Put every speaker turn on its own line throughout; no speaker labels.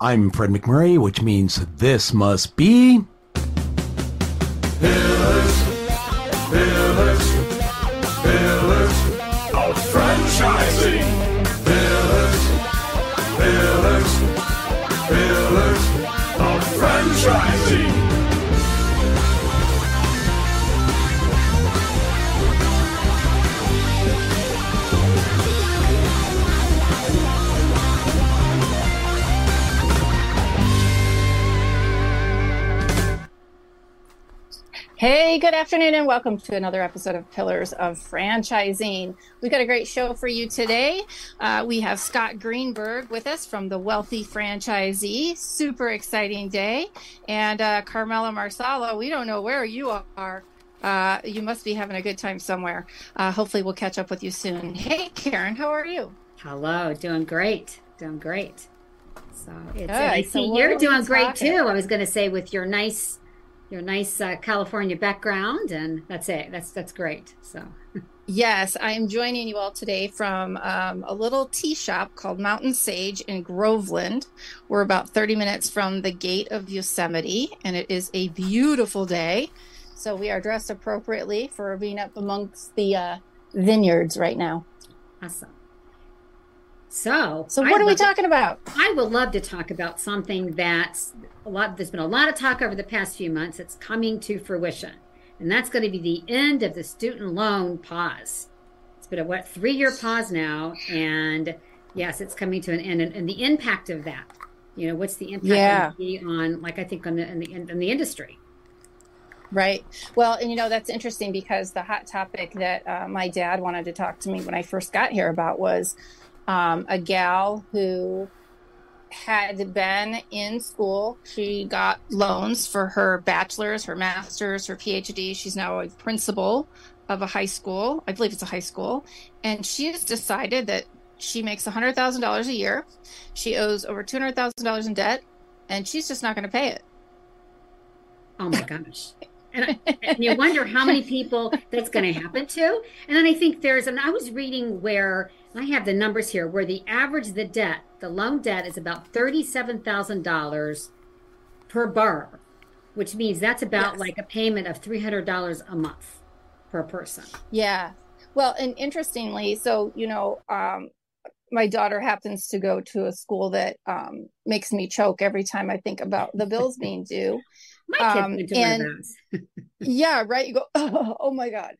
I'm Fred MacMurray, which means this must be.
Good afternoon, and welcome to another episode of Pillars of Franchising. We've got a great show for you today. Uh, we have Scott Greenberg with us from the Wealthy Franchisee. Super exciting day. And uh, Carmela Marsala, we don't know where you are. Uh, you must be having a good time somewhere. Uh, hopefully, we'll catch up with you soon. Hey, Karen, how are you?
Hello, doing great, doing great. So it's
Good.
I
So
you're doing great
talking
too. I was going to say with your nice, your nice uh, California background, and that's it. That's that's great. So
Yes, I am joining you all today from um, a little tea shop called Mountain Sage in Groveland. We're about 30 minutes from the gate of Yosemite, and it is a beautiful day. So we are dressed appropriately for being up amongst the uh, vineyards right now.
awesome. So
So what are we
love to-
talking about?
I would love to talk about something that's a lot. There's been a lot of talk over the past few months. It's coming to fruition, and that's going to be the end of the student loan pause. It's been a what three year pause now, and yes, it's coming to an end. And, and the impact of that, you know, what's the impact
Yeah.
on, like I think on the in the the industry.
Right. Well, and you know, that's interesting because the hot topic that uh, my dad wanted to talk to me when I first got here about was um, a gal who had been in school. She got loans for her bachelor's, her master's, her PhD. She's now a principal of a high school. I believe it's a high school. And she has decided that she makes $100,000 a year. She owes over $200,000 in debt, and she's just not going to pay it.
Oh my gosh. And, I- and you wonder how many people that's going to happen to. And then I think there's, and I was reading where I have the numbers here, where the average, the debt, the loan debt is about $37,000 per borrower, which means that's about
Yes.
like a payment of $300 a month per person.
Yeah. Well, and interestingly, so, you know, um, my daughter happens to go to a school that um, makes me choke every time I think about the bills being due.
My kids
Um,
went to
and-. Yeah, right. You go, oh, my God.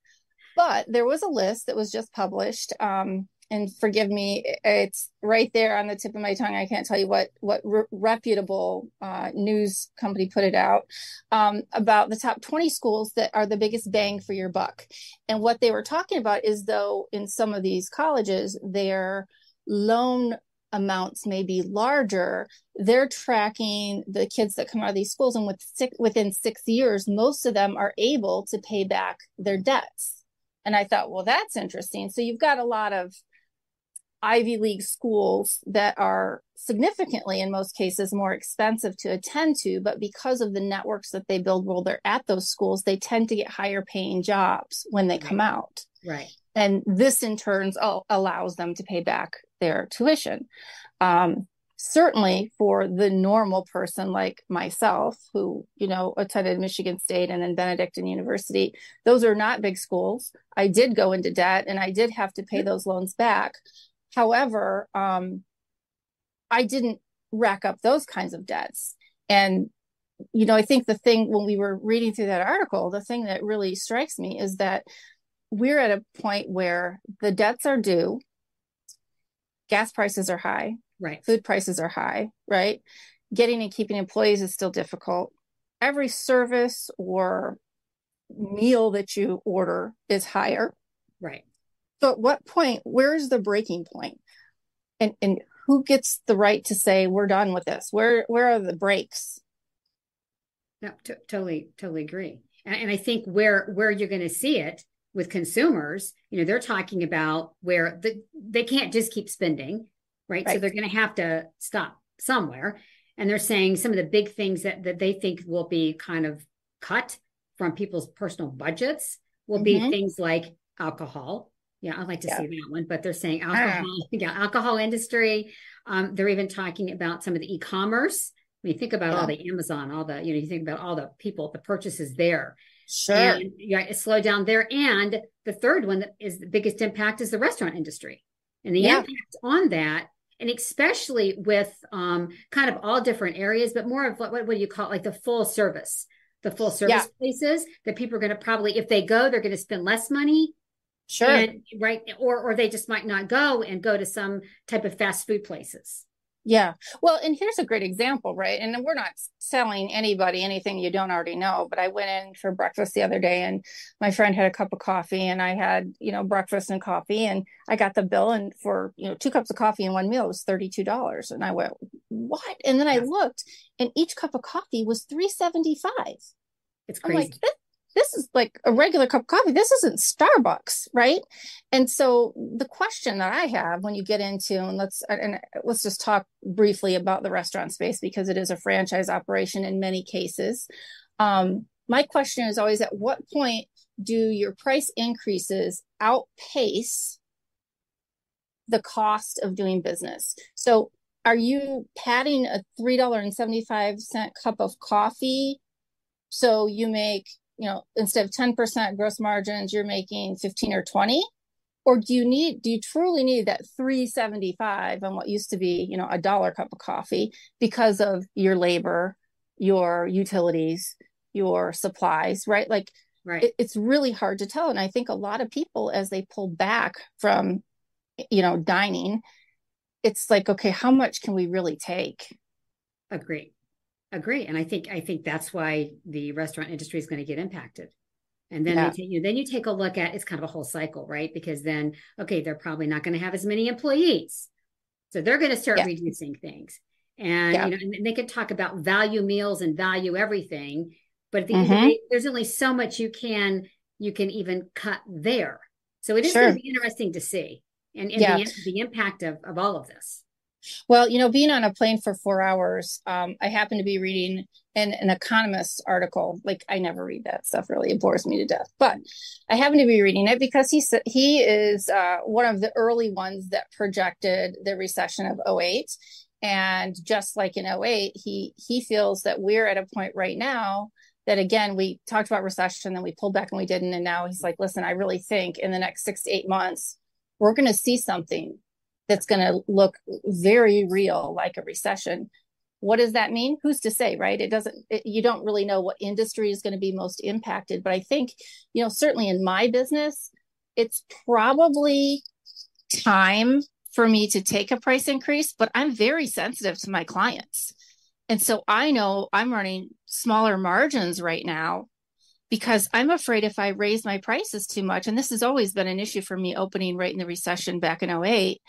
But there was a list that was just published. Um, and forgive me, it's right there on the tip of my tongue. I can't tell you what what re- reputable uh, news company put it out um, about the top 20 schools that are the biggest bang for your buck. And what they were talking about is though in some of these colleges, their loan amounts may be larger. They're tracking the kids that come out of these schools, and with six, within six years, most of them are able to pay back their debts. And I thought, well, that's interesting. So you've got a lot of Ivy League schools that are significantly, in most cases, more expensive to attend to, but because of the networks that they build while they're at those schools, they tend to get higher paying jobs when they come out.
Right.
And this, in turn, allows them to pay back their tuition. Um, certainly for the normal person like myself, who, you know, attended Michigan State and then Benedictine University, those are not big schools. I did go into debt and I did have to pay those loans back. However, um, I didn't rack up those kinds of debts. And, you know, I think the thing when we were reading through that article, the thing that really strikes me is that we're at a point where the debts are due, gas prices are high,
Right.
food prices are high, right? Getting and keeping employees is still difficult. Every service or meal that you order is higher.
Right.
So at what point, where's the breaking point? And and who gets the right to say we're done with this? Where where are the breaks?
No, t- totally, totally agree. And, and I think where where you're going to see it with consumers, you know, they're talking about where the, they can't just keep spending, right? So they're going to have to stop somewhere. And they're saying some of the big things that that they think will be kind of cut from people's personal budgets will be
Mhm.
things like alcohol. Yeah, I'd like to
Yeah.
see that one, but they're saying alcohol, yeah, alcohol industry, Um, they're even talking about some of the e-commerce. I mean, think about
Yeah.
all the Amazon, all the, you know, you think about all the people, the purchases there.
Sure.
And yeah, it slowed down there. And the third one that is the biggest impact is the restaurant industry and the
Yeah.
impact on that. And especially with um, kind of all different areas, but more of what, what do you call it? Like the full service, the full service
Yeah.
places that people are going to probably, if they go, they're going to spend less money.
sure.
And, right. Or, or they just might not go and go to some type of fast food places.
Yeah. Well, and here's a great example, right? And we're not selling anybody anything you don't already know, but I went in for breakfast the other day and my friend had a cup of coffee and I had, you know, breakfast and coffee and I got the bill and for, you know, two cups of coffee and one meal was $32. And I went, what? And then I looked and each cup of coffee was 375.
It's
I'm
crazy.
like, this, this is like a regular cup of coffee. This isn't Starbucks, right? And so the question that I have when you get into and let's and let's just talk briefly about the restaurant space because it is a franchise operation in many cases. Um, my question is always at what point do your price increases outpace the cost of doing business? So are you padding a $3.75 cup of coffee so you make you know instead of 10% gross margins you're making 15 or 20 or do you need do you truly need that 375 on what used to be you know a dollar cup of coffee because of your labor your utilities your supplies right like
right.
it, it's really hard to tell and i think a lot of people as they pull back from you know dining it's like okay how much can we really take
Agree. Agree. And I think I think that's why the restaurant industry is going to get impacted. And then
Yeah.
take, you know, then you take a look at it's kind of a whole cycle, right? Because then okay, they're probably not going to have as many employees. So they're going to start
Yeah.
reducing things. And
Yeah.
you know, and they could talk about value meals and value everything, but at the end of the mm-hmm. day, there's only so much you can you can even cut there. So it is
Sure.
going to be interesting to see and, and the, the impact of, of all of this.
Well, you know, being on a plane for four hours, um, I happen to be reading an, an economist article. Like I never read that stuff; really, it bores me to death. But I happen to be reading it because he he is uh, one of the early ones that projected the recession of 08. and just like in 08, he he feels that we're at a point right now that again we talked about recession, then we pulled back and we didn't, and now he's like, listen, I really think in the next six to eight months we're going to see something that's going to look very real like a recession. What does that mean? Who's to say right? It doesn't it, you don't really know what industry is going to be most impacted but i think you know certainly in my business it's probably time for me to take a price increase but i'm very sensitive to my clients. And so i know i'm running smaller margins right now because I'm afraid if I raise my prices too much, and this has always been an issue for me opening right in the recession back in 08,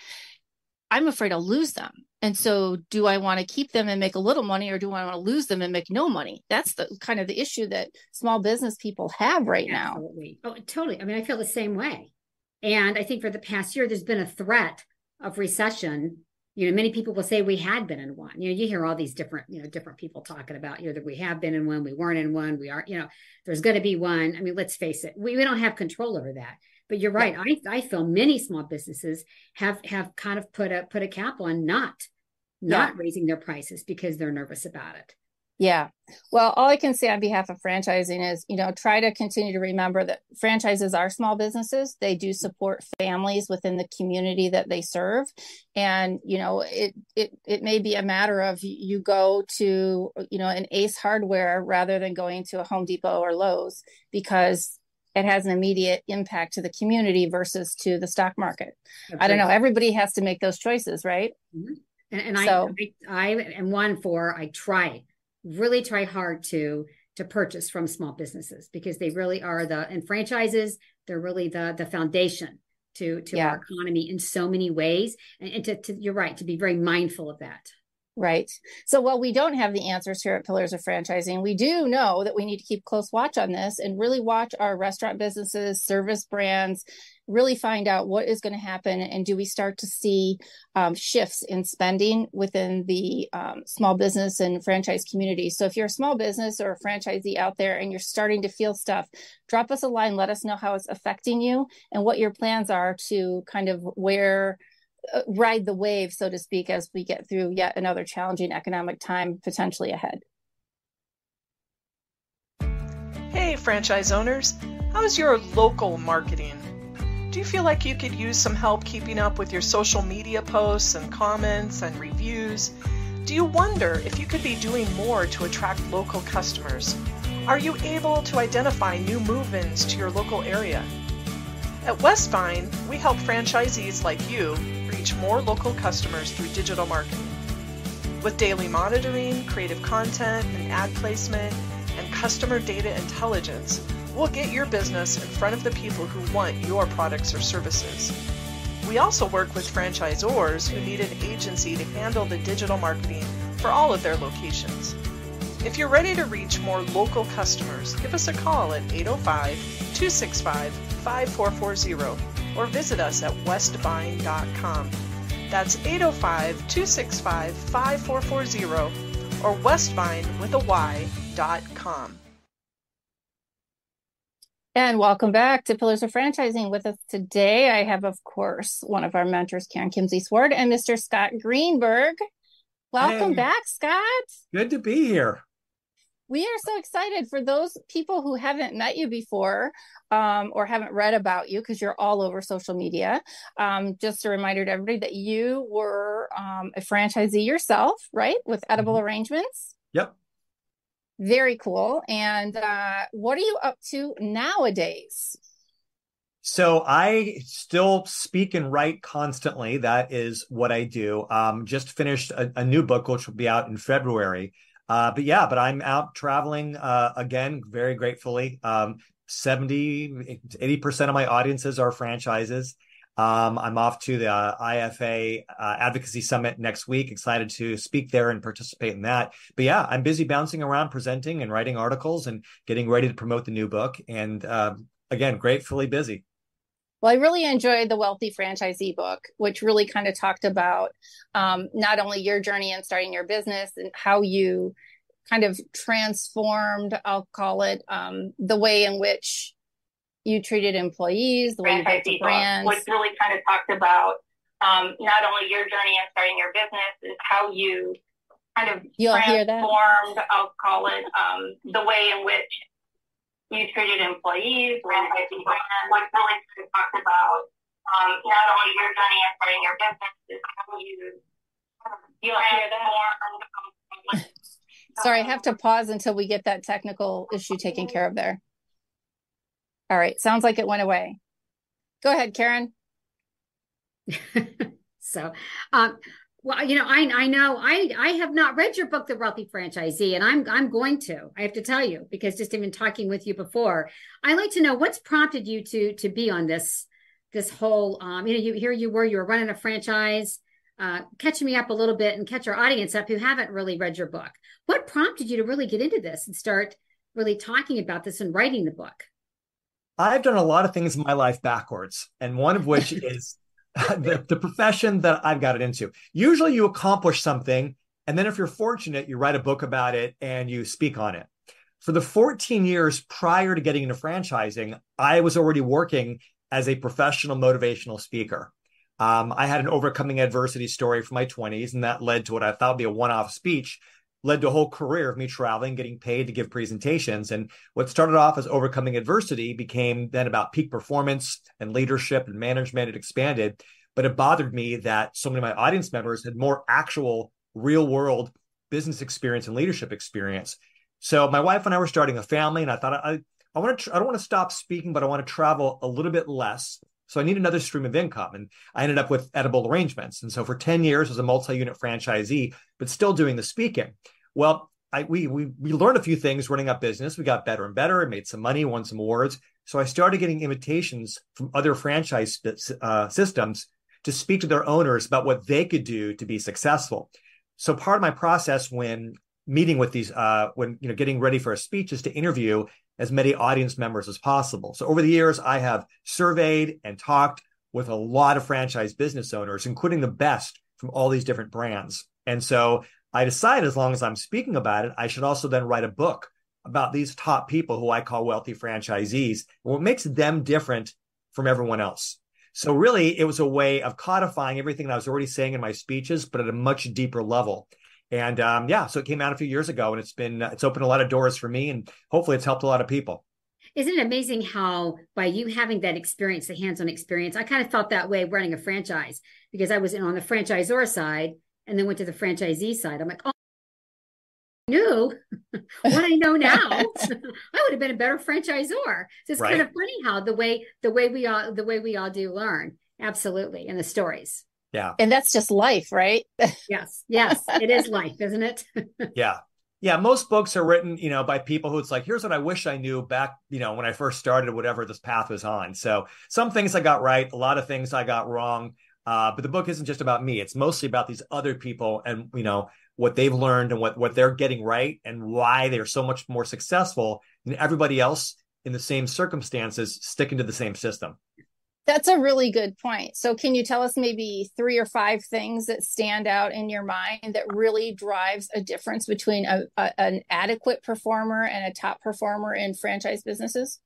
I'm afraid I'll lose them. And so do I want to keep them and make a little money or do I want to lose them and make no money? That's the kind of the issue that small business people have right now.
Absolutely. Oh, totally. I mean, I feel the same way. And I think for the past year, there's been a threat of recession. You know, many people will say we had been in one. You know, you hear all these different, you know, different people talking about, you know, that we have been in one, we weren't in one, we are, you know, there's going to be one. I mean, let's face it, we, we don't have control over that. But you're right. I, I feel many small businesses have have kind of put a put a cap on not not raising their prices because they're nervous about it.
Yeah. Well, all I can say on behalf of franchising is, you know, try to continue to remember that franchises are small businesses. They do support families within the community that they serve. And, you know, it it it may be a matter of you go to, you know, an Ace Hardware rather than going to a Home Depot or Lowe's because it has an immediate impact to the community versus to the stock market. I don't know. Everybody has to make those choices, right?
Mm-hmm. And, and
So-
I, I, I am one for I try really try hard to to purchase from small businesses because they really are the and franchises they're really the the foundation to to
Yeah.
our economy in so many ways and, and to, to you're right to be very mindful of that
Right. So while we don't have the answers here at Pillars of Franchising, we do know that we need to keep close watch on this and really watch our restaurant businesses, service brands, really find out what is going to happen and do we start to see um, shifts in spending within the um, small business and franchise community. So if you're a small business or a franchisee out there and you're starting to feel stuff, drop us a line, let us know how it's affecting you and what your plans are to kind of where Uh, ride the wave, so to speak, as we get through yet another challenging economic time potentially ahead.
Hey, franchise owners, how's your local marketing? Do you feel like you could use some help keeping up with your social media posts and comments and reviews? Do you wonder if you could be doing more to attract local customers? Are you able to identify new move ins to your local area? At Westvine, we help franchisees like you reach more local customers through digital marketing. With daily monitoring, creative content, and ad placement, and customer data intelligence, we'll get your business in front of the people who want your products or services. We also work with franchisors who need an agency to handle the digital marketing for all of their locations. If you're ready to reach more local customers, give us a call at 805 265 5440 or visit us at westvine.com. That's 805 265 5440 or westvine with a Y dot com.
And welcome back to Pillars of Franchising. With us today, I have, of course, one of our mentors, Karen Kimsey Sword, and Mr. Scott Greenberg. Welcome
Hey.
back, Scott.
Good to be here.
We are so excited for those people who haven't met you before um, or haven't read about you because you're all over social media. Um, just a reminder to everybody that you were um, a franchisee yourself, right? With Edible Arrangements.
Yep.
Very cool. And uh, what are you up to nowadays?
So I still speak and write constantly. That is what I do. Um, just finished a, a new book, which will be out in February. Uh, but yeah, but I'm out traveling uh, again, very gratefully. Um, 70, 80% of my audiences are franchises. Um, I'm off to the uh, IFA uh, Advocacy Summit next week. Excited to speak there and participate in that. But yeah, I'm busy bouncing around, presenting and writing articles and getting ready to promote the new book. And uh, again, gratefully busy.
Well, I really enjoyed the Wealthy Franchisee book, which really kind of talked about um, not only your journey in starting your business and how you kind of transformed, I'll call it, um, the way in which you treated employees, the way you built the
book,
brands.
which really kind of talked about um, not only your journey in starting your business, is how you kind of
You'll
transformed, I'll call it, um, the way in which you treated employees, franchisee brand, which really kind of talked about um, not only your journey in starting your business, is how you
You'll hear that. Sorry, I have to pause until we get that technical issue taken care of there. All right, sounds like it went away. Go ahead, Karen.
so, um, well, you know, I I know I I have not read your book, The Wealthy Franchisee, and I'm I'm going to. I have to tell you because just even talking with you before, I like to know what's prompted you to to be on this this whole. Um, you know, you here you were you were running a franchise. Uh, catch me up a little bit and catch our audience up who haven't really read your book. What prompted you to really get into this and start really talking about this and writing the book?
I've done a lot of things in my life backwards, and one of which is the, the profession that I've got it into. Usually, you accomplish something, and then if you're fortunate, you write a book about it and you speak on it. For the 14 years prior to getting into franchising, I was already working as a professional motivational speaker. Um, I had an overcoming adversity story from my 20s, and that led to what I thought would be a one off speech, led to a whole career of me traveling, getting paid to give presentations. And what started off as overcoming adversity became then about peak performance and leadership and management. It expanded, but it bothered me that so many of my audience members had more actual real world business experience and leadership experience. So my wife and I were starting a family, and I thought I, I want to, I don't want to stop speaking, but I want to travel a little bit less. So I need another stream of income. And I ended up with edible arrangements. And so for 10 years as a multi-unit franchisee, but still doing the speaking. Well, I, we, we, we learned a few things running up business. We got better and better and made some money, won some awards. So I started getting invitations from other franchise uh, systems to speak to their owners about what they could do to be successful. So part of my process when meeting with these, uh, when you know getting ready for a speech, is to interview as many audience members as possible. So over the years, I have surveyed and talked with a lot of franchise business owners, including the best from all these different brands. And so I decide as long as I'm speaking about it, I should also then write a book about these top people who I call wealthy franchisees and what makes them different from everyone else. So really, it was a way of codifying everything that I was already saying in my speeches, but at a much deeper level. And um, yeah, so it came out a few years ago, and it's been it's opened a lot of doors for me, and hopefully, it's helped a lot of people.
Isn't it amazing how by you having that experience, the hands-on experience, I kind of felt that way running a franchise because I was on the franchisor side and then went to the franchisee side. I'm like, oh, I knew what I know now, I would have been a better franchisor. So it's
Right.
kind of funny how the way the way we all the way we all do learn. Absolutely. And the stories.
Yeah,
And that's just life, right?
Yes. Yes. it is life, isn't it?
yeah, yeah. Most books are written, you know, by people who it's like, here's what I wish I knew back, you know, when I first started, whatever this path was on. So some things I got right, a lot of things I got wrong. Uh, but the book isn't just about me; it's mostly about these other people and you know what they've learned and what what they're getting right and why they're so much more successful than everybody else in the same circumstances, sticking to the same system.
That's a really good point. So, can you tell us maybe three or five things that stand out in your mind that really drives a difference between a, a, an adequate performer and a top performer in franchise businesses?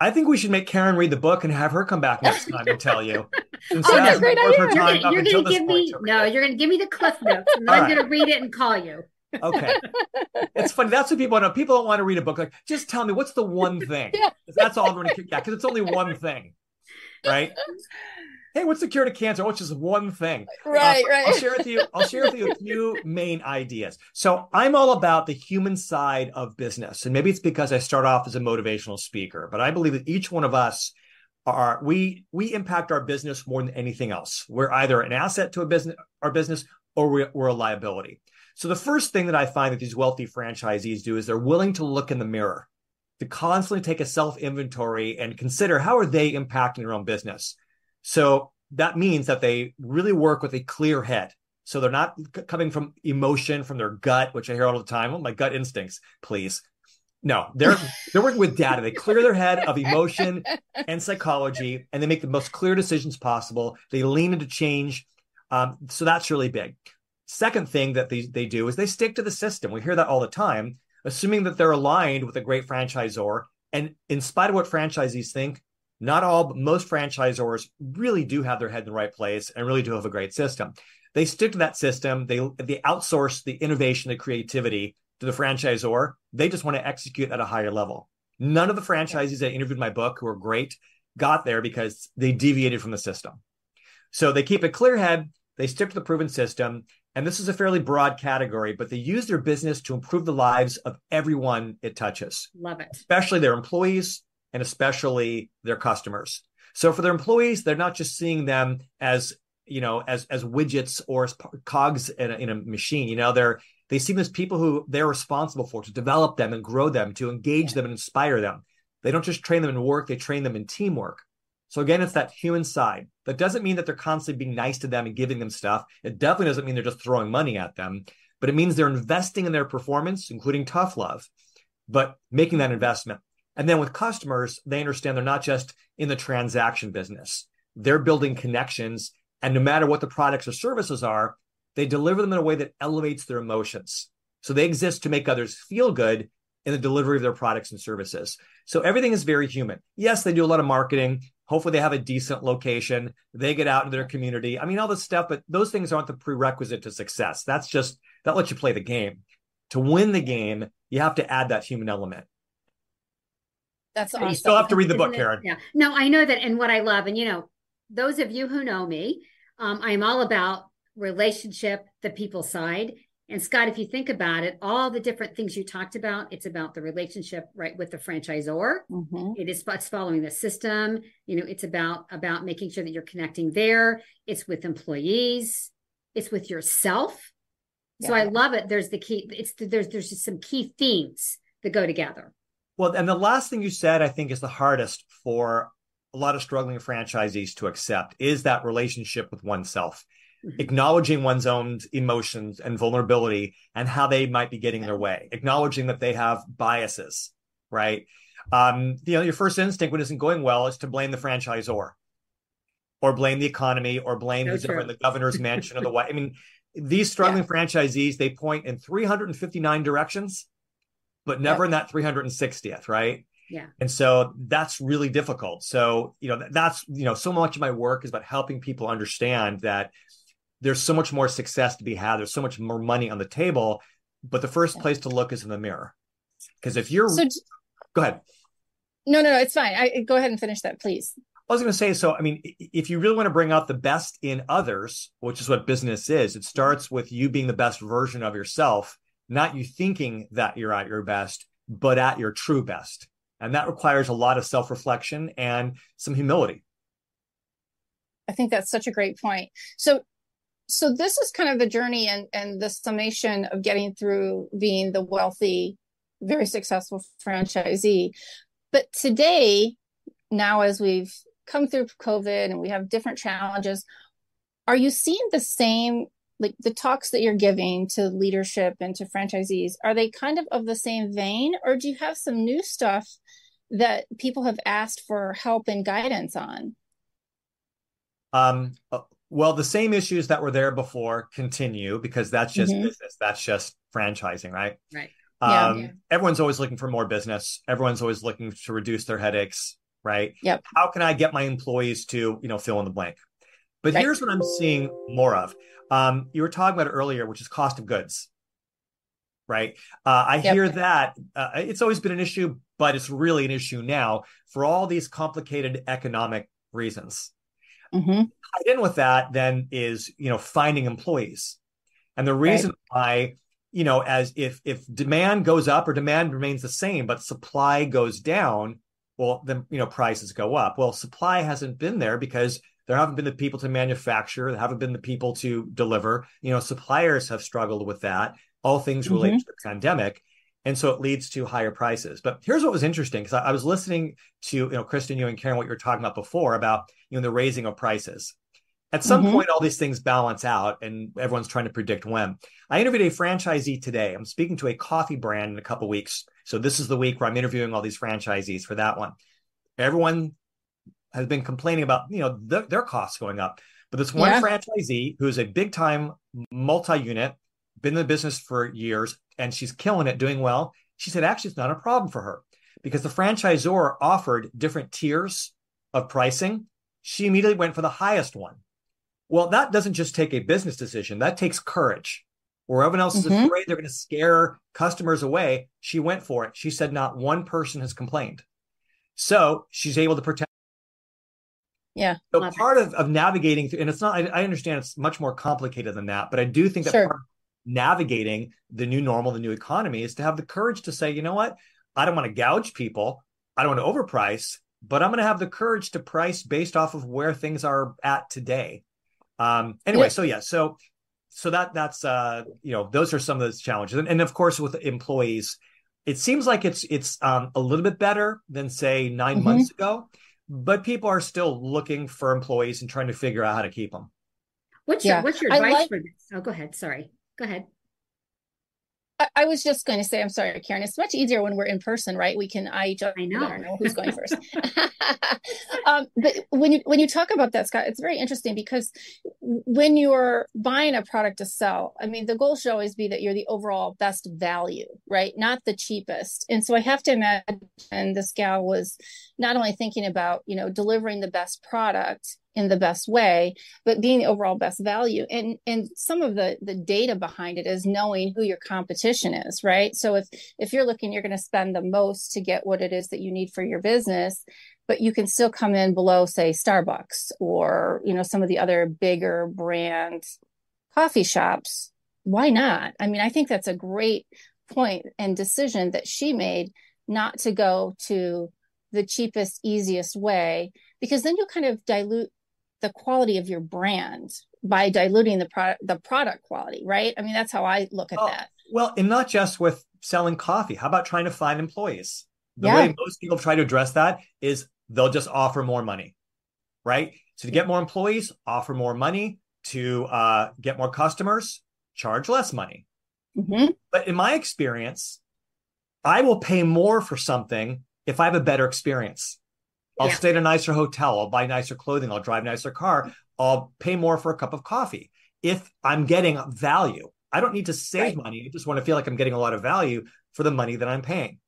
I think we should make Karen read the book and have her come back next time and tell you.
Oh, no,
great
been worth her
idea.
You're gonna, you're gonna give me no, you're gonna give me the cliff notes and
All
I'm gonna read it and call you.
Okay. it's funny. That's what people know. People don't want to read a book. Like, just tell me what's the one thing.
Yeah.
That's all I'm going to. Yeah, because it's only one thing, right? Hey, what's the cure to cancer? Which is one thing.
Right,
Uh,
right.
I'll share with you. I'll share with you a few main ideas. So I'm all about the human side of business, and maybe it's because I start off as a motivational speaker, but I believe that each one of us are we we impact our business more than anything else. We're either an asset to a business, our business, or we're, we're a liability. So the first thing that I find that these wealthy franchisees do is they're willing to look in the mirror, to constantly take a self inventory and consider how are they impacting their own business. So that means that they really work with a clear head. So they're not c- coming from emotion, from their gut, which I hear all the time. Oh, my gut instincts, please. No, they're they're working with data. They clear their head of emotion and psychology, and they make the most clear decisions possible. They lean into change. Um, so that's really big. Second thing that they, they do is they stick to the system. We hear that all the time, assuming that they're aligned with a great franchisor. And in spite of what franchisees think, not all, but most franchisors really do have their head in the right place and really do have a great system. They stick to that system. They they outsource the innovation, the creativity to the franchisor. They just want to execute at a higher level. None of the franchisees that interviewed in my book who are great got there because they deviated from the system. So they keep a clear head, they stick to the proven system, and this is a fairly broad category, but they use their business to improve the lives of everyone it touches
Love it.
especially their employees and especially their customers. So for their employees, they're not just seeing them as you know as as widgets or as cogs in a, in a machine. You know, they're they see them as people who they're responsible for to develop them and grow them, to engage them and inspire them. They don't just train them in work; they train them in teamwork. So again, it's that human side. That doesn't mean that they're constantly being nice to them and giving them stuff. It definitely doesn't mean they're just throwing money at them, but it means they're investing in their performance, including tough love, but making that investment. And then with customers, they understand they're not just in the transaction business. They're building connections. And no matter what the products or services are, they deliver them in a way that elevates their emotions. So they exist to make others feel good in the delivery of their products and services. So everything is very human. Yes, they do a lot of marketing. Hopefully, they have a decent location. They get out into their community. I mean, all this stuff, but those things aren't the prerequisite to success. That's just that lets you play the game. To win the game, you have to add that human element.
That's awesome.
You still have to read the book, Karen.
Yeah. No, I know that. And what I love, and you know, those of you who know me, um, I'm all about relationship, the people side. And Scott, if you think about it, all the different things you talked about, it's about the relationship, right, with the franchisor.
Mhm.
It is it's following the system. You know, it's about about making sure that you're connecting there. It's with employees. It's with yourself. So I love it. There's the key. It's there's there's just some key themes that go together.
Well, and the last thing you said, I think, is the hardest for a lot of struggling franchisees to accept is that relationship with oneself,
Mhm.
acknowledging one's own emotions and vulnerability and how they might be getting in their way, acknowledging that they have biases, right? Um, you know, your first instinct when it isn't going well is to blame the franchisor or blame the economy or blame in the governor's mansion or the white. I mean, these struggling franchisees, they point in 359 directions, but never in that 360th, right?
Yeah.
And so that's really difficult. So, you know, that's, you know, so much of my work is about helping people understand that there's so much more success to be had. There's so much more money on the table. But the first place to look is in the mirror. Because if you're,
So
go ahead.
no, no, no, it's fine. I go ahead and finish that, please.
I was going to say, so I mean, if you really want to bring out the best in others, which is what business is, it starts with you being the best version of yourself, not you thinking that you're at your best, but at your true best. And that requires a lot of self reflection and some humility.
I think that's such a great point. So so this is kind of the journey and and the summation of getting through being the wealthy, very successful franchisee. But today, now as we've come through COVID and we have different challenges, are you seeing the same like the talks that you're giving to leadership and to franchisees, are they kind of of the same vein or do you have some new stuff that people have asked for help and guidance on?
Um, uh, well, the same issues that were there before continue because that's just
Mhm.
business. That's just franchising, right?
Right.
Yeah.
Um,
Yeah.
Everyone's always looking for more business. Everyone's always looking to reduce their headaches, right?
Yep.
How can I get my employees to, you know, fill in the blank? But
Right.
here's what I'm seeing more of. Um, you were talking about it earlier, which is cost of goods, right? Uh, I
Yep.
hear that uh, it's always been an issue, but it's really an issue now for all these complicated economic reasons
Mm-hmm.
tied in with that then is you know finding employees and the reason why you know as if if demand goes up or demand remains the same but supply goes down well then you know prices go up well supply hasn't been there because there haven't been the people to manufacture. There haven't been the people to deliver. You know suppliers have struggled with that. All things related to the pandemic. And so it leads to higher prices. But here's what was interesting because I, I was listening to you know kristen you and karen what you were talking about before about you know the raising of prices. At some
Mhm.
point all these things balance out and everyone's trying to predict when. I interviewed a franchisee today. I'm speaking to a coffee brand in a couple weeks. So this is the week where i'm interviewing all these franchisees for that one. Everyone has been complaining about you know th- their costs going up. But this one
Yeah.
franchisee who's a big time multi-unit been in the business for years and she's killing it doing well she said actually it's not a problem for her. Because the franchisor offered different tiers of pricing she immediately went for the highest one. Well that doesn't just take a business decision that takes courage. Where everyone else is
Mhm.
afraid they're going to scare customers away she went for it. She said not one person has complained. So she's able to protect
Yeah.
so part of, of navigating through, and it's not, I, I understand it's much more complicated than that, but I do think that
Sure.
part of navigating the new normal, the new economy is to have the courage to say, you know what? I don't want to gouge people. I don't want to overprice, but I'm going to have the courage to price based off of where things are at today. Um, anyway,
Yeah.
so yeah, so, so that, that's, uh, you know, those are some of those challenges. And, and of course, with employees, it seems like it's, it's, um, a little bit better than say 9
Mhm.
months ago, but people are still looking for employees and trying to figure out how to keep them.
What's
Yeah.
your what's your advice
like-
for this? Oh, go ahead. Sorry. Go ahead.
I, I was just going to say, I'm sorry, Karen. It's much easier when we're in person, right? We can eye each other.
I know.
and who's going first. um, but when you when you talk about that, Scott, it's very interesting because when you're buying a product to sell, I mean, the goal should always be that you're the overall best value, right? Not the cheapest. And so I have to imagine this gal was not only thinking about you know delivering the best product in the best way but being the overall best value. And and some of the the data behind it is knowing who your competition is right? So if if you're looking you're going to spend the most to get what it is that you need for your business but you can still come in below say starbucks or you know some of the other bigger brand coffee shops why not? I mean i think that's a great point and decision that she made not to go to the cheapest easiest way because then you kind of dilute the quality of your brand by diluting the product the product quality right i mean that's how i look at
Oh,
that
Well, and not just with selling coffee. How about trying to find employees? The
Yeah.
way most people try to address that is they'll just offer more money, right? So to get more employees, offer more money. To uh, get more customers, charge less money.
hmm
But in my experience, I will pay more for something if I have a better experience. I'll
Yeah.
stay at a nicer hotel. I'll buy nicer clothing. I'll drive a nicer car. I'll pay more for a cup of coffee if I'm getting value. I don't need to save
Right.
money. I just want to feel like I'm getting a lot of value for the money that I'm paying.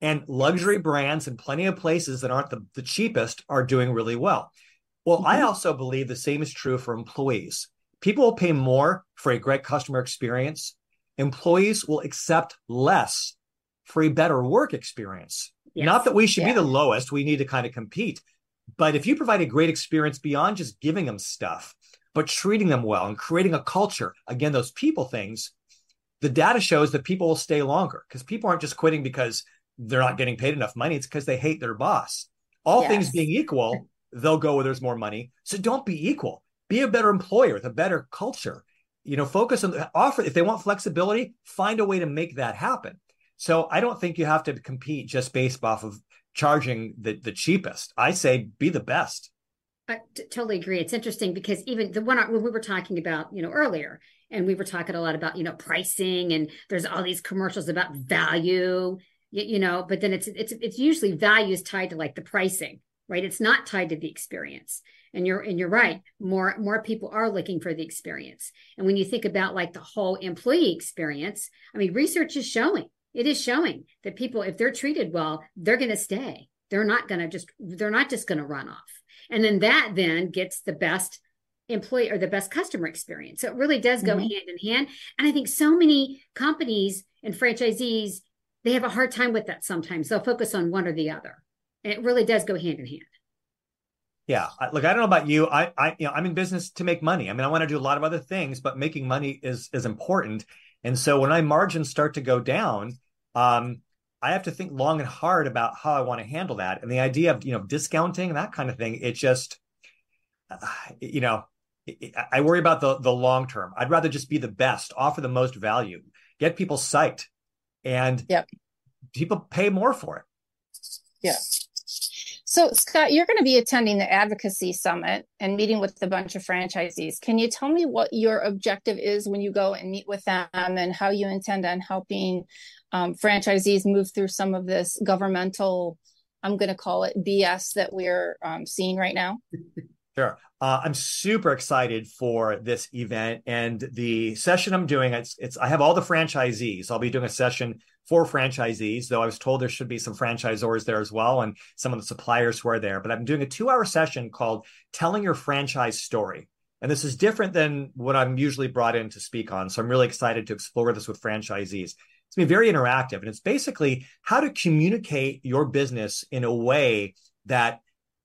And luxury brands and plenty of places that aren't the, the cheapest are doing really well. Well, mm-hmm. I also believe the same is true for employees. People will pay more for a great customer experience. Employees will accept less for a better work experience. Yes. Not that we should yeah. be the lowest, we need to kind of compete. But if you provide a great experience beyond just giving them stuff, but treating them well and creating a culture, again, those people things, the data shows that people will stay longer because people aren't just quitting because they're not getting paid enough money. It's because they hate their boss. All yes. things being equal, they'll go where there's more money. So don't be equal. Be a better employer with a better culture. You know, focus on the offer. If they want flexibility, find a way to make that happen. So I don't think you have to compete just based off of charging the, the cheapest. I say be the best.
I t- totally agree. It's interesting because even the one when we were talking about, you know, earlier, and we were talking a lot about, you know, pricing, and there's all these commercials about value, you, you know, but then it's it's it's usually value is tied to like the pricing, right? It's not tied to the experience. And you're and you're right. More more people are looking for the experience. And when you think about like the whole employee experience, I mean, research is showing it is showing that people, if they're treated well, they're going to stay. They're not going to just, they're not just going to run off. And then that then gets the best employee or the best customer experience. So it really does go mm-hmm. hand in hand. And I think so many companies and franchisees, they have a hard time with that sometimes. They'll focus on one or the other. And it really does go hand in hand.
Yeah. Look, I don't know about you. I, I, you know, I'm in business to make money. I mean, I want to do a lot of other things, but making money is, is important. And so when my margins start to go down, um, I have to think long and hard about how I want to handle that. And the idea of, you know, discounting that kind of thing, it just, uh, you know, I worry about the the long term. I'd rather just be the best, offer the most value, get people psyched, and
yep.
people pay more for it.
Yeah. So, Scott, you're going to be attending the advocacy summit and meeting with a bunch of franchisees. Can you tell me what your objective is when you go and meet with them and how you intend on helping um, franchisees move through some of this governmental, I'm going to call it BS that we're um, seeing right now?
Sure. Uh, I'm super excited for this event and the session I'm doing. It's, it's I have all the franchisees. I'll be doing a session for franchisees, though I was told there should be some franchisors there as well and some of the suppliers who are there. But I'm doing a two hour session called Telling Your Franchise Story. And this is different than what I'm usually brought in to speak on. So I'm really excited to explore this with franchisees. It's been very interactive. And it's basically how to communicate your business in a way that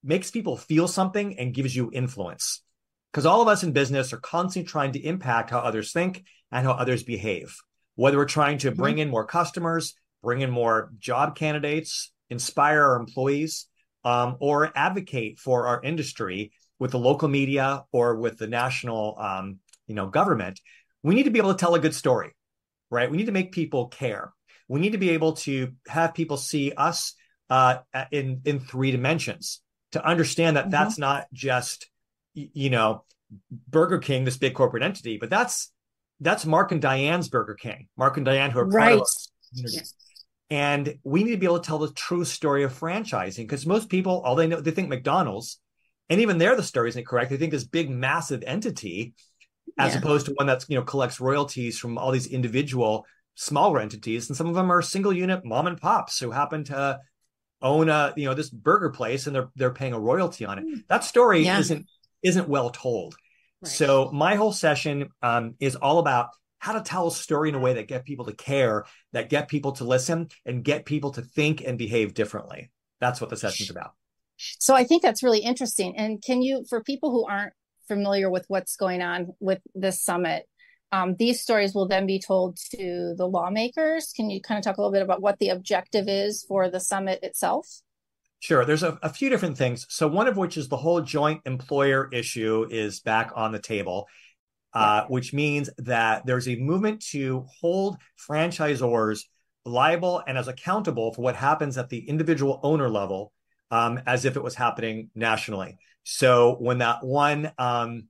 makes people feel something and gives you influence. Because all of us in business are constantly trying to impact how others think and how others behave. Whether we're trying to bring mm-hmm. in more customers, bring in more job candidates, inspire our employees, um, or advocate for our industry with the local media or with the national, um, you know, government, we need to be able to tell a good story, right? We need to make people care. We need to be able to have people see us uh, in in three dimensions to understand that mm-hmm. that's not just you know Burger King, this big corporate entity, but that's that's Mark and Diane's Burger King. Mark and Diane, who are right. part of community. And we need to be able to tell the true story of franchising because most people, all they know, they think McDonald's, and even there, the story isn't correct. They think this big, massive entity, as yeah. opposed to one that's you know collects royalties from all these individual smaller entities, and some of them are single unit mom and pops who happen to own a you know this burger place and they're they're paying a royalty on it. Hmm. That story yeah. isn't isn't well told. Right. So my whole session um, is all about how to tell a story in a way that get people to care, that get people to listen, and get people to think and behave differently. That's what the session's about.
So I think that's really interesting. And can you, for people who aren't familiar with what's going on with this summit, um, these stories will then be told to the lawmakers. Can you kind of talk a little bit about what the objective is for the summit itself?
Sure. There's a, a, few different things. So, one of which is the whole joint employer issue is back on the table, uh, which means that there's a movement to hold franchisors liable and as accountable for what happens at the individual owner level um, as if it was happening nationally. So, when that one um,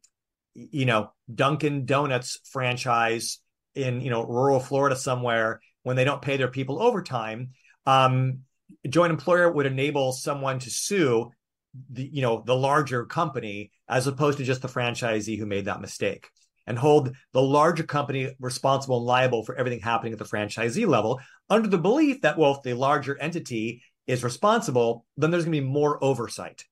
you know Dunkin' Donuts franchise in you know rural Florida somewhere when they don't pay their people overtime, um, joint employer would enable someone to sue the you know the larger company as opposed to just the franchisee who made that mistake. and hold the larger company responsible and liable for everything happening at the franchisee level under the belief that, well, if the larger entity is responsible, then there's going to be more oversight.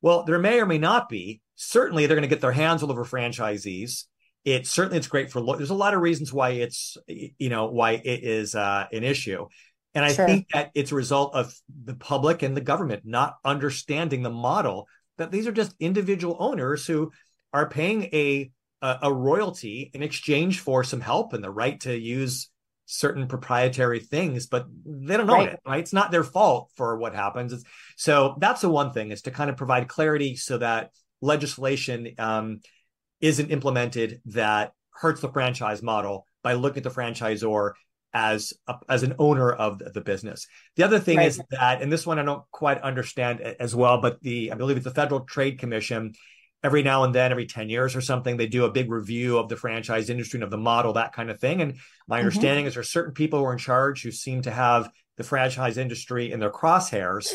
Well, there may or may not be. Certainly, they're going to get their hands all over franchisees. It certainly it's great for. There's a lot of reasons why it's you know why it is uh, an issue, and I sure. think that it's a result of the public and the government not understanding the model that these are just individual owners who are paying a a, a royalty in exchange for some help and the right to use certain proprietary things, but they don't know right. it, right? It's not their fault for what happens. It's, so that's the one thing is to kind of provide clarity so that legislation um, isn't implemented that hurts the franchise model by looking at the franchisor as a, as an owner of the, the business. The other thing right. is that, and this one I don't quite understand as well, but the I believe it's the Federal Trade Commission every now and then, every 10 years or something, they do a big review of the franchise industry and of the model, that kind of thing. And my mm-hmm. understanding is there's certain people who are in charge who seem to have the franchise industry in their crosshairs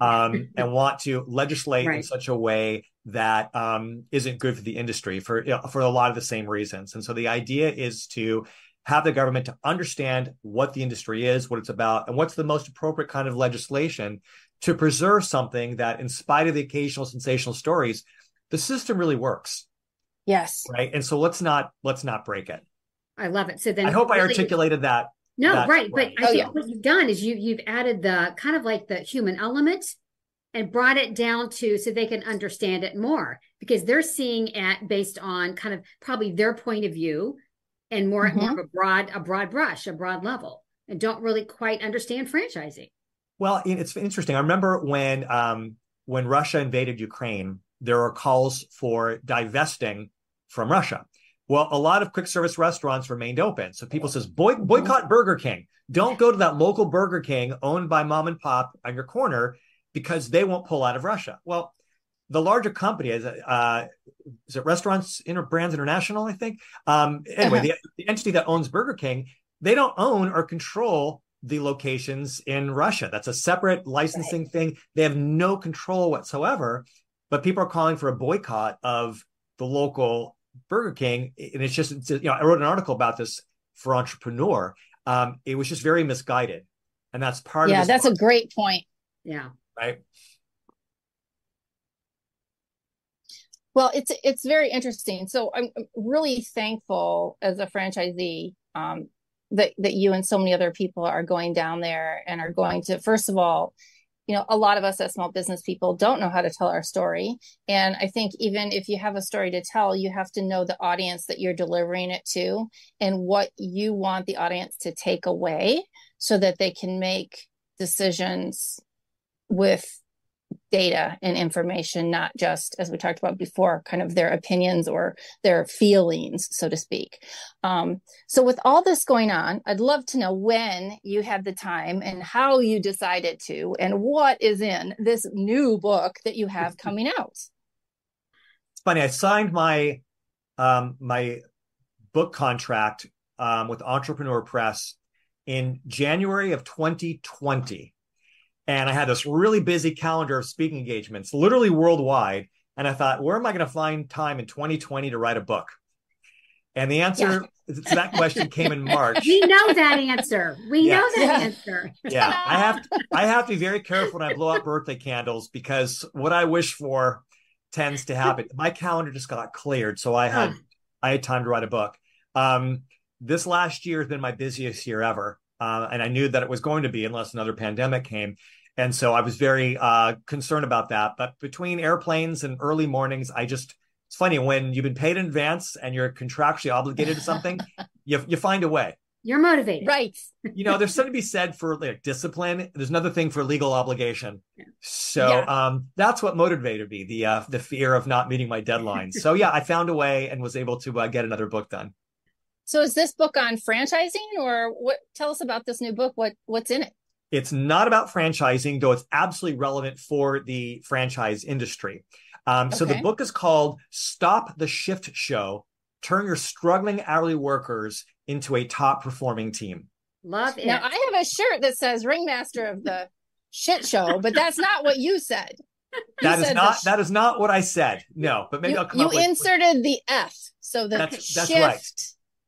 um, and want to legislate right. in such a way that um, not good for the industry for you know, for a lot of the same reasons. And so the idea is to have the government to understand what the industry is, what it's about, and what's the most appropriate kind of legislation to preserve something that, in spite of the occasional sensational stories, the system really works.
Yes.
Right. And so let's not let's not break it.
I love it. So then
I hope really, I articulated that.
No, that right. But I oh, think yeah. what you've done is you you've added the kind of like the human element and brought it down to so they can understand it more because they're seeing it based on kind of probably their point of view and more, mm-hmm. more of a broad a broad brush, a broad level, and don't really quite understand franchising.
Well, it's interesting. I remember when um, when Russia invaded Ukraine, there are calls for divesting from Russia. Well, a lot of quick service restaurants remained open. So people says boy, mm-hmm. boycott Burger King. Don't go to that local Burger King owned by mom and pop on your corner because they won't pull out of Russia. Well, the larger company is uh, is it Restaurants Inter Brands International, I think. Um, anyway, uh-huh. the, the entity that owns Burger King, they don't own or control the locations in Russia. That's a separate licensing right. thing. They have no control whatsoever but people are calling for a boycott of the local Burger King. And it's just, it's, you know, I wrote an article about this for Entrepreneur. Um, it was just very misguided. And that's part
yeah,
of
Yeah, that's a great point.
Yeah.
Right.
Well, it's it's very interesting. So I'm really thankful as a franchisee um, that that you and so many other people are going down there and are going to first of all you know, a lot of us as small business people don't know how to tell our story. And I think even if you have a story to tell, you have to know the audience that you're delivering it to and what you want the audience to take away so that they can make decisions with data and information, not just, as we talked about before, kind of their opinions or their feelings, so to speak. Um, so, with all this going on, I'd love to know when you had the time and how you decided to, and what is in this new book that you have coming out.
It's funny. I signed my um, my book contract um, with Entrepreneur Press in January of 2020 and I had this really busy calendar of speaking engagements, literally worldwide. And I thought, where am I going to find time in 2020 to write a book? And the answer yeah. to that question came in March.
We know that answer. We yeah. know that yeah. answer.
yeah, I have to, I have to be very careful when I blow out birthday candles because what I wish for tends to happen. My calendar just got cleared, so I had I had time to write a book. Um, this last year has been my busiest year ever, uh, and I knew that it was going to be unless another pandemic came. And so I was very uh, concerned about that. But between airplanes and early mornings, I just, it's funny when you've been paid in advance and you're contractually obligated to something, you, you find a way.
You're motivated.
Right.
you know, there's something to be said for like discipline. There's another thing for legal obligation. So yeah. um, that's what motivated me, the uh, the fear of not meeting my deadlines. so yeah, I found a way and was able to uh, get another book done.
So is this book on franchising or what tell us about this new book? What what's in it?
It's not about franchising, though it's absolutely relevant for the franchise industry. Um, okay. So the book is called Stop the Shift Show Turn Your Struggling Hourly Workers into a Top Performing Team.
Love it.
Now, I have a shirt that says Ringmaster of the Shit Show, but that's not what you said.
That is
said
not
the-
that is not what I said. No, but maybe
you,
I'll come
you
up with- with
inserted the F, so the
That's- that's
shift.
right.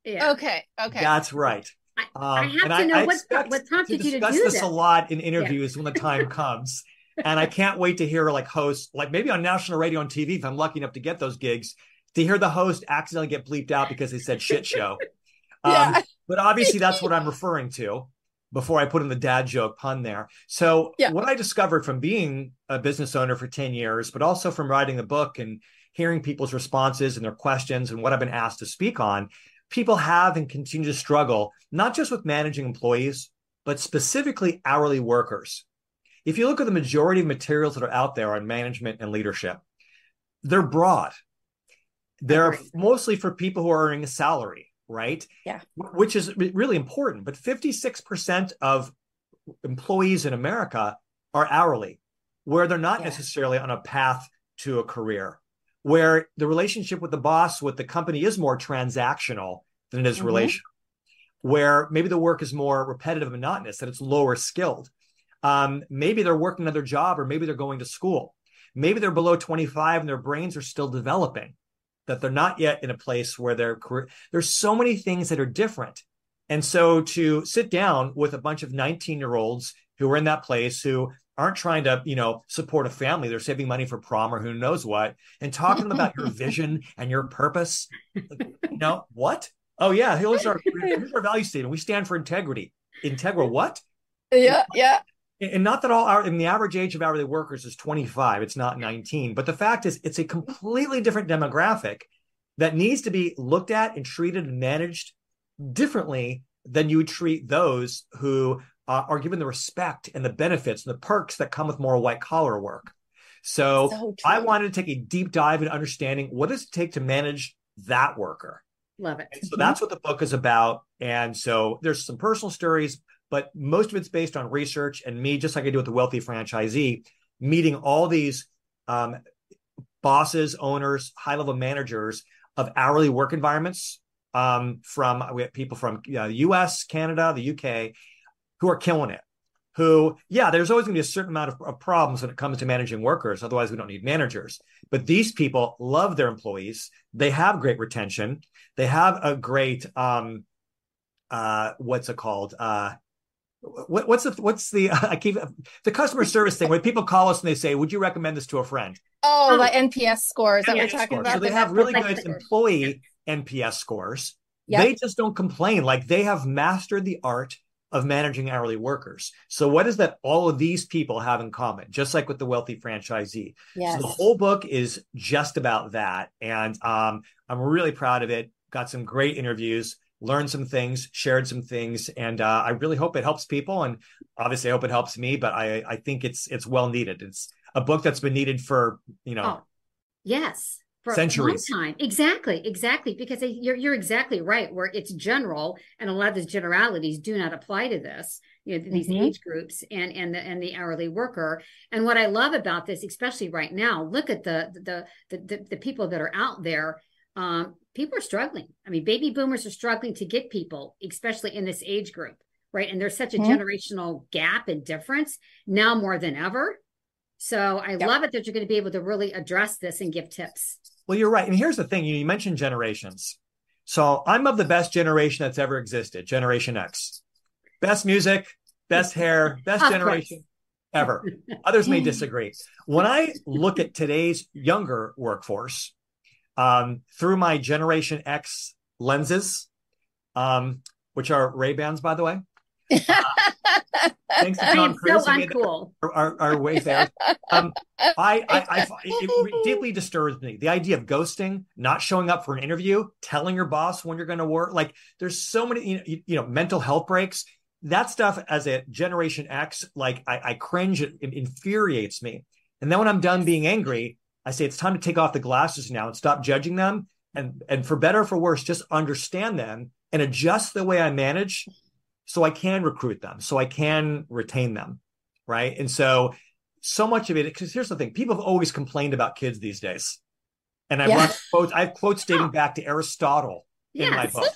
Yeah.
Okay, okay.
That's right.
I,
Um,
I have
and
to know what,
expect
what prompted
to
you to
discuss
do
this
this.
a lot in interviews when the time comes. And I can't wait to hear like hosts, like maybe on national radio and TV, if I'm lucky enough to get those gigs, to hear the host accidentally get bleeped out because they said shit show. Um, But obviously, that's what I'm referring to before I put in the dad joke pun there. So,
Yeah.
what I discovered from being a business owner for 10 years, but also from writing the book and hearing people's responses and their questions and what I've been asked to speak on, people have and continue to struggle, not just with managing employees, but specifically hourly workers. If you look at the majority of materials that are out there on management and leadership, they're broad. They're mostly for people who are earning a salary, right?
Yeah.
Which is really important. But 56% of employees in America are hourly, where they're not
Yeah.
necessarily on a path to a career, where the relationship with the boss, with the company is more transactional than it is
Mhm.
relational, where maybe the work is more repetitive and monotonous, that it's lower skilled. Um, maybe they're working another job, or maybe they're going to school. Maybe they're below 25 and their brains are still developing, that they're not yet in a place where their career. There's so many things that are different. And so to sit down with a bunch of 19 year olds who are in that place who aren't trying to, you know, support a family, they're saving money for prom or who knows what, and talking to them about your vision and your purpose. Like, you know, what? Oh yeah, here's our here's our value statement. We stand for integrity. Integral what?
Yeah, yeah.
and not that all our in the average age of hourly workers is 25 it's not 19 but the fact is it's a completely different demographic that needs to be looked at and treated and managed differently than you would treat those who uh, are given the respect and the benefits and the perks that come with more white collar work so,
So
i wanted to take a deep dive in understanding what does it take to manage that worker
Love it.
and so that's what the book is about. And so there's some personal stories, but most of it's based on research and me, just like I do with the wealthy franchisee, meeting all these um, bosses, owners, high level managers of hourly work environments um, from we have people from uh, the US, Canada, the UK who are killing it. Who, yeah, there's always going to be a certain amount of, of problems when it comes to managing workers. Otherwise, we don't need managers. But these people love their employees. They have great retention. They have a great, um, uh, what's it called? Uh, what, what's the what's the I keep the customer service thing where people call us and they say, "Would you recommend this to a friend?"
Oh, the NPS scores that we're talking
Scores.
about.
So they have really good employee NPS scores.
Yep.
They just don't complain. Like they have mastered the art of managing hourly workers. So what is that all of these people have in common? Just like with the wealthy franchisee.
Yes.
So the whole book is just about that. And um, I'm really proud of it. Got some great interviews, learned some things, shared some things, and uh, I really hope it helps people. And obviously, I hope it helps me. But I, I think it's it's well needed. It's a book that's been needed for you know
Oh, yes. For
Centuries.
time. Exactly, exactly. Because you're you're exactly right. Where it's general, and a lot of those generalities do not apply to this. You know, these
Mhm.
age groups and and the and the hourly worker. And what I love about this, especially right now, look at the the the the, the people that are out there. Um, people are struggling. I mean, baby boomers are struggling to get people, especially in this age group, right? And there's such a
Mhm.
generational gap and difference now more than ever. So I
Yep.
love it that you're going to be able to really address this and give tips.
Well, you're right. And here's the thing you, mentioned generations. So I'm of the best generation that's ever existed, Generation X. Best music, best hair, best
Of
generation ever. Others may disagree. When I look at today's younger workforce um, through my Generation X lenses, um, which are Ray Bans, by the way. Thanks to Tom
am so uncool.
our, our ways there. Um, I, I, I, it, it deeply disturbs me. The idea of ghosting, not showing up for an interview, telling your boss when you're going to work. Like, there's so many, you know, you, you know, mental health breaks. That stuff as a Generation X, like, I, I cringe. It, it infuriates me. And then when I'm done being angry, I say it's time to take off the glasses now and stop judging them. And and for better or for worse, just understand them and adjust the way I manage, so I can recruit them, so I can retain them right? And so, so much of it, because here's the thing: people have always complained about kids these days, and I've
Yeah.
quotes. I have quotes dating back to Aristotle in my book.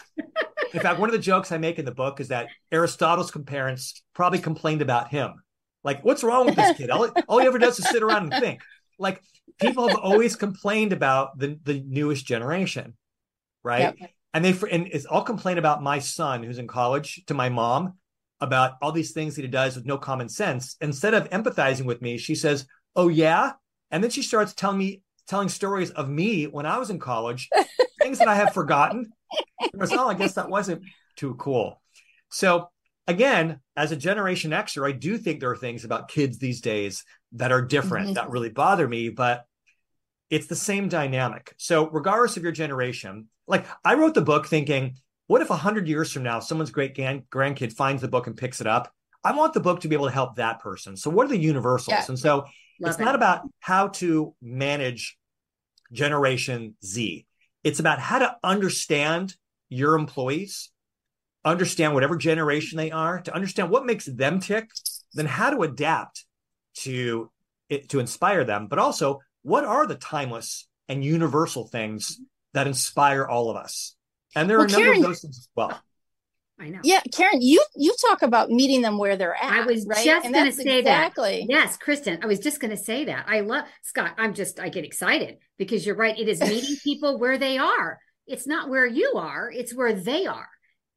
In fact, one of the jokes I make in the book is that Aristotle's parents probably complained about him. Like, what's wrong with this kid? All, all he ever does is sit around and think. like people have always complained about the the newest generation, right?
Yep.
And they and it's all complain about my son who's in college to my mom about all these things that he does with no common sense. Instead of empathizing with me, she says, "Oh yeah," and then she starts telling me telling stories of me when I was in college, things that I have forgotten. I was, oh, I guess that wasn't too cool. So again, as a Generation Xer, I do think there are things about kids these days that are different
Mhm.
that really bother me, but it's the same dynamic. So regardless of your generation, like I wrote the book thinking, what if a hundred years from now, someone's great gan- grandkid finds the book and picks it up? I want the book to be able to help that person. So what are the universals?
Yeah.
And so
Love
it's
it.
not about how to manage generation Z. It's about how to understand your employees, understand whatever generation they are, to understand what makes them tick, then how to adapt to it to inspire them, but also what are the timeless and universal things that inspire all of us? And there are a number
Karen-
of those things as well.
I know.
Yeah, Karen, you you talk about meeting them where they're at.
I was
right?
just gonna
that's
say that.
exactly.
Yes, Kristin, I was just going to say that. I love Scott. I'm just, I get excited because you're right. It is meeting people where they are. It's not where you are, it's where they are.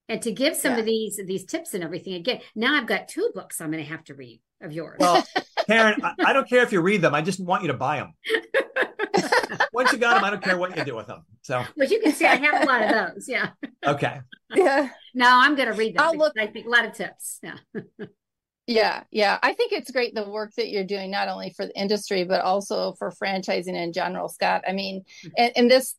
And to give some
Yeah.
of these these tips and everything again, now I've got two books I'm going to have to read of yours.
Well, Karen, I, I don't care if you read them. I just want you to buy them. Once you got them, I don't care what you do with them. So,
but you can see I have a lot of those. Yeah.
okay.
Yeah.
No, I'm going to read them.
I'll look-
I think a lot of tips. Yeah.
Yeah, yeah. I think it's great the work that you're doing, not only for the industry, but also for franchising in general, Scott. I mean, mm-hmm. and, and this,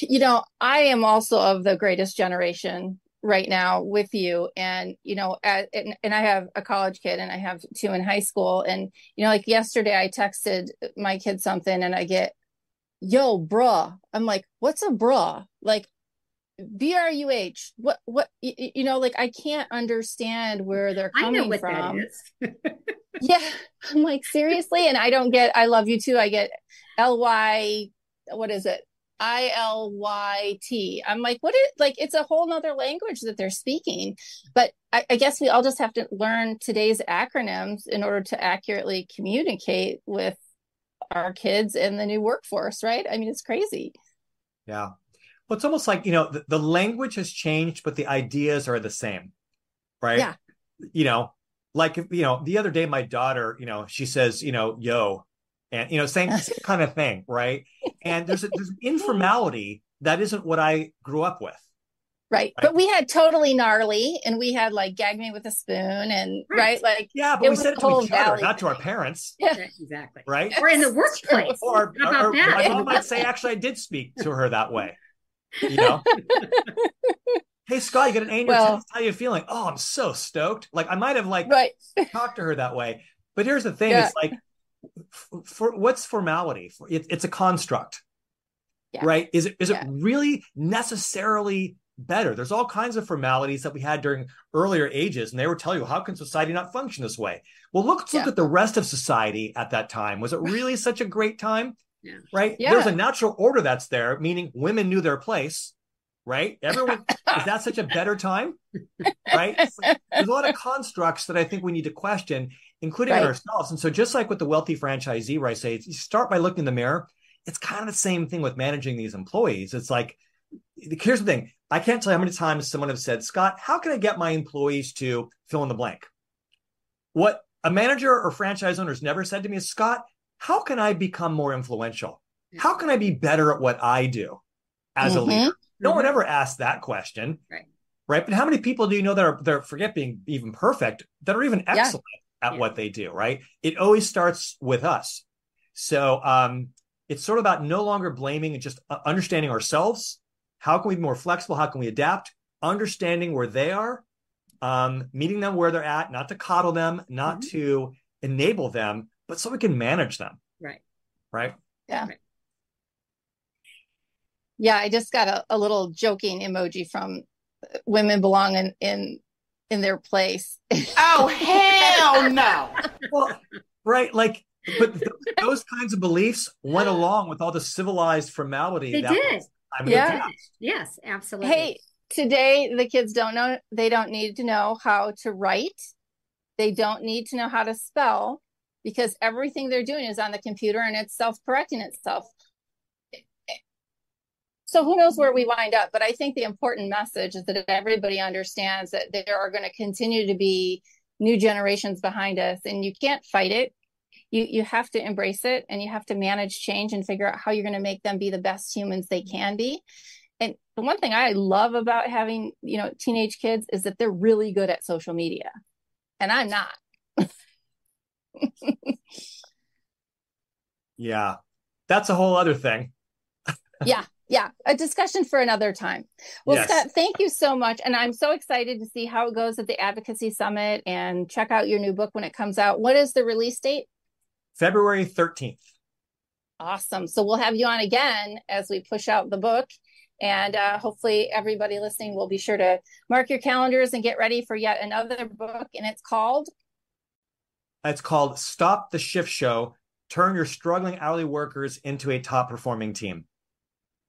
you know, I am also of the greatest generation right now with you. And, you know, at, and, and I have a college kid and I have two in high school. And, you know, like yesterday I texted my kid something and I get, yo, bruh. I'm like, what's a bruh? Like, B-R-U-H. What, what, you know, like I can't understand where they're coming from. Yeah. I'm like, seriously? And I don't get, I love you too. I get L-Y, what is it? I-L-Y-T. I'm like, what is, like, it's a whole nother language that they're speaking. But I, I guess we all just have to learn today's acronyms in order to accurately communicate with our kids and the new workforce, right? I mean, it's crazy.
Yeah. Well, it's almost like, you know, the, the language has changed, but the ideas are the same. Right.
Yeah.
You know, like, you know, the other day, my daughter, you know, she says, you know, yo, and, you know, same, same kind of thing. Right. And there's, a, there's an informality that isn't what I grew up with.
Right. But we had totally gnarly and we had like gag me with a spoon and
Right.
right. Like,
Yeah. But we said it to each other, not to our parents.
yeah.
exactly.
Right.
Or in the workplace.
Or,
How about
or
that?
my mom might say, actually, I did speak to her that way. You know, hey Scott, you got an A in your
Well-
test. How you feeling? Oh, I'm so stoked. Like I might have like
Right.
talked to her that way. But here's the thing:
Yeah.
it's like, f- for what's formality? It, it's a construct,
Yeah.
right? Is it is
Yeah.
it really necessarily better? There's all kinds of formalities that we had during earlier ages, and they would tell you how can society not function this way? Well, look, let's look at the rest of society at that time. Was it really such a great time?
Yeah.
Right?
Yeah.
There's a natural order that's there, meaning women knew their place. Right? Everyone is that such a better time? Right? Like- there's a lot of constructs that I think we need to question, including
Right.
ourselves. And so, just like with the wealthy franchisee, where I say you start by looking in the mirror, it's kind of the same thing with managing these employees. It's like, here's the thing I can't tell you how many times someone has said, Scott, how can I get my employees to fill in the blank? What a manager or franchise owner has never said to me is, Scott, how can I become more influential? How can I be better at what I do as a
Mhm.
leader? No one ever asked that question.
Right.
Right. But how many people do you know that are they're forget being even perfect, that are even excellent at
Yeah.
what they do, right? It always starts with us. So um it's sort of about no longer blaming and just uh, understanding ourselves. How can we be more flexible? How can we adapt? Understanding where they are, um, meeting them where they're at, not to coddle them, not
Mhm.
to enable them, but so we can manage them,
Right.
right?
Yeah, I just got a, a little joking emoji from uh, women belong in in, in their place.
Oh, hell no.
well, right, like, but th- those kinds of beliefs went along with all the civilized formality.
They
that
did.
was time in the
Yeah.
Yes, absolutely.
hey, today the kids don't know they don't need to know how to write. They don't need to know how to spell. because everything they're doing is on the computer and it's self-correcting itself so who knows where we wind up but i think the important message is that everybody understands that there are going to continue to be new generations behind us and you can't fight it. You you have to embrace it and you have to manage change and figure out how you're going to make them be the best humans they can be. And the one thing i love about having you know teenage kids is that they're really good at social media and i'm not.
Yeah that's a whole other thing.
Yeah yeah a discussion for another time. Well
Yes.
scott thank you so much and i'm so excited to see how it goes at the advocacy summit and check out your new book when it comes out. What is the release date?
February 13th
awesome. So we'll have you on again as we push out the book and uh, hopefully everybody listening will be sure to mark your calendars and get ready for yet another book and it's called?
It's called stop the shift show turn your struggling hourly workers into a top performing team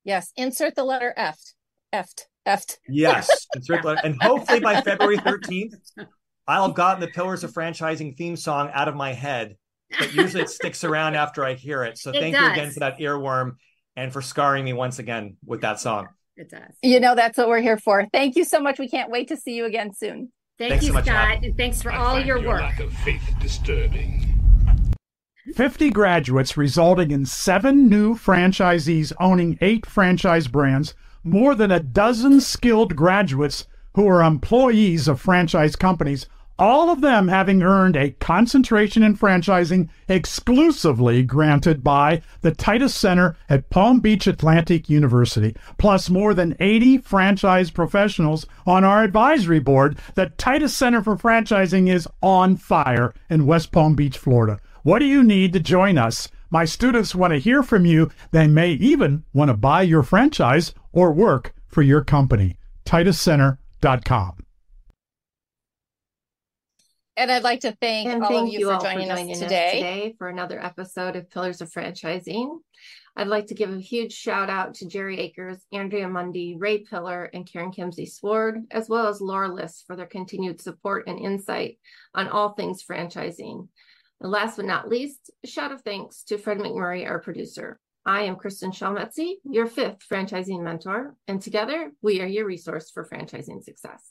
yes insert the letter f f f
Yes. Insert the- letter. and hopefully by February 13th, I'll have gotten the Pillars of Franchising theme song out of my head. But usually it sticks around after I hear it. So
It
thank you again for that earworm and for scarring me once again with that song.
It does.
you know that's what we're here for thank you so much we can't wait to see you again soon
Thank
Thanks
you,
so much,
Scott,
Abby.
and thanks for
I
all
find
your work.
lack of faith disturbing.
50 graduates resulting in seven new franchisees owning eight franchise brands, more than a dozen skilled graduates who are employees of franchise companies, all of them having earned a concentration in franchising exclusively granted by the Titus Center at Palm Beach Atlantic University, plus more than 80 franchise professionals on our advisory board. The Titus Center for Franchising is on fire in West Palm Beach, Florida. What do you need to join us? My students want to hear from you. They may even want to buy your franchise or work for your company. TitusCenter.com.
and i'd like to thank
And
all
thank
of you,
you
for
all
joining,
for joining
us today.
today for another episode of Pillars of Franchising. I'd like to give a huge shout out to Jerry Akers, Andrea Mundy, Ray Pillar, and Karen Kimsey Sword, as well as Laura Liss for their continued support and insight on all things franchising. And last but not least, a shout of thanks to Fred MacMurray, our producer. I am Kristin Selmeczy, your fifth franchising mentor, and together we are your resource for franchising success.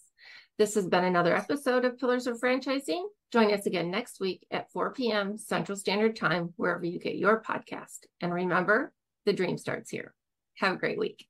This has been another episode of Pillars of Franchising. Join us again next week at 4 p.m. Central Standard Time, wherever you get your podcast. And remember, the dream starts here. Have a great week.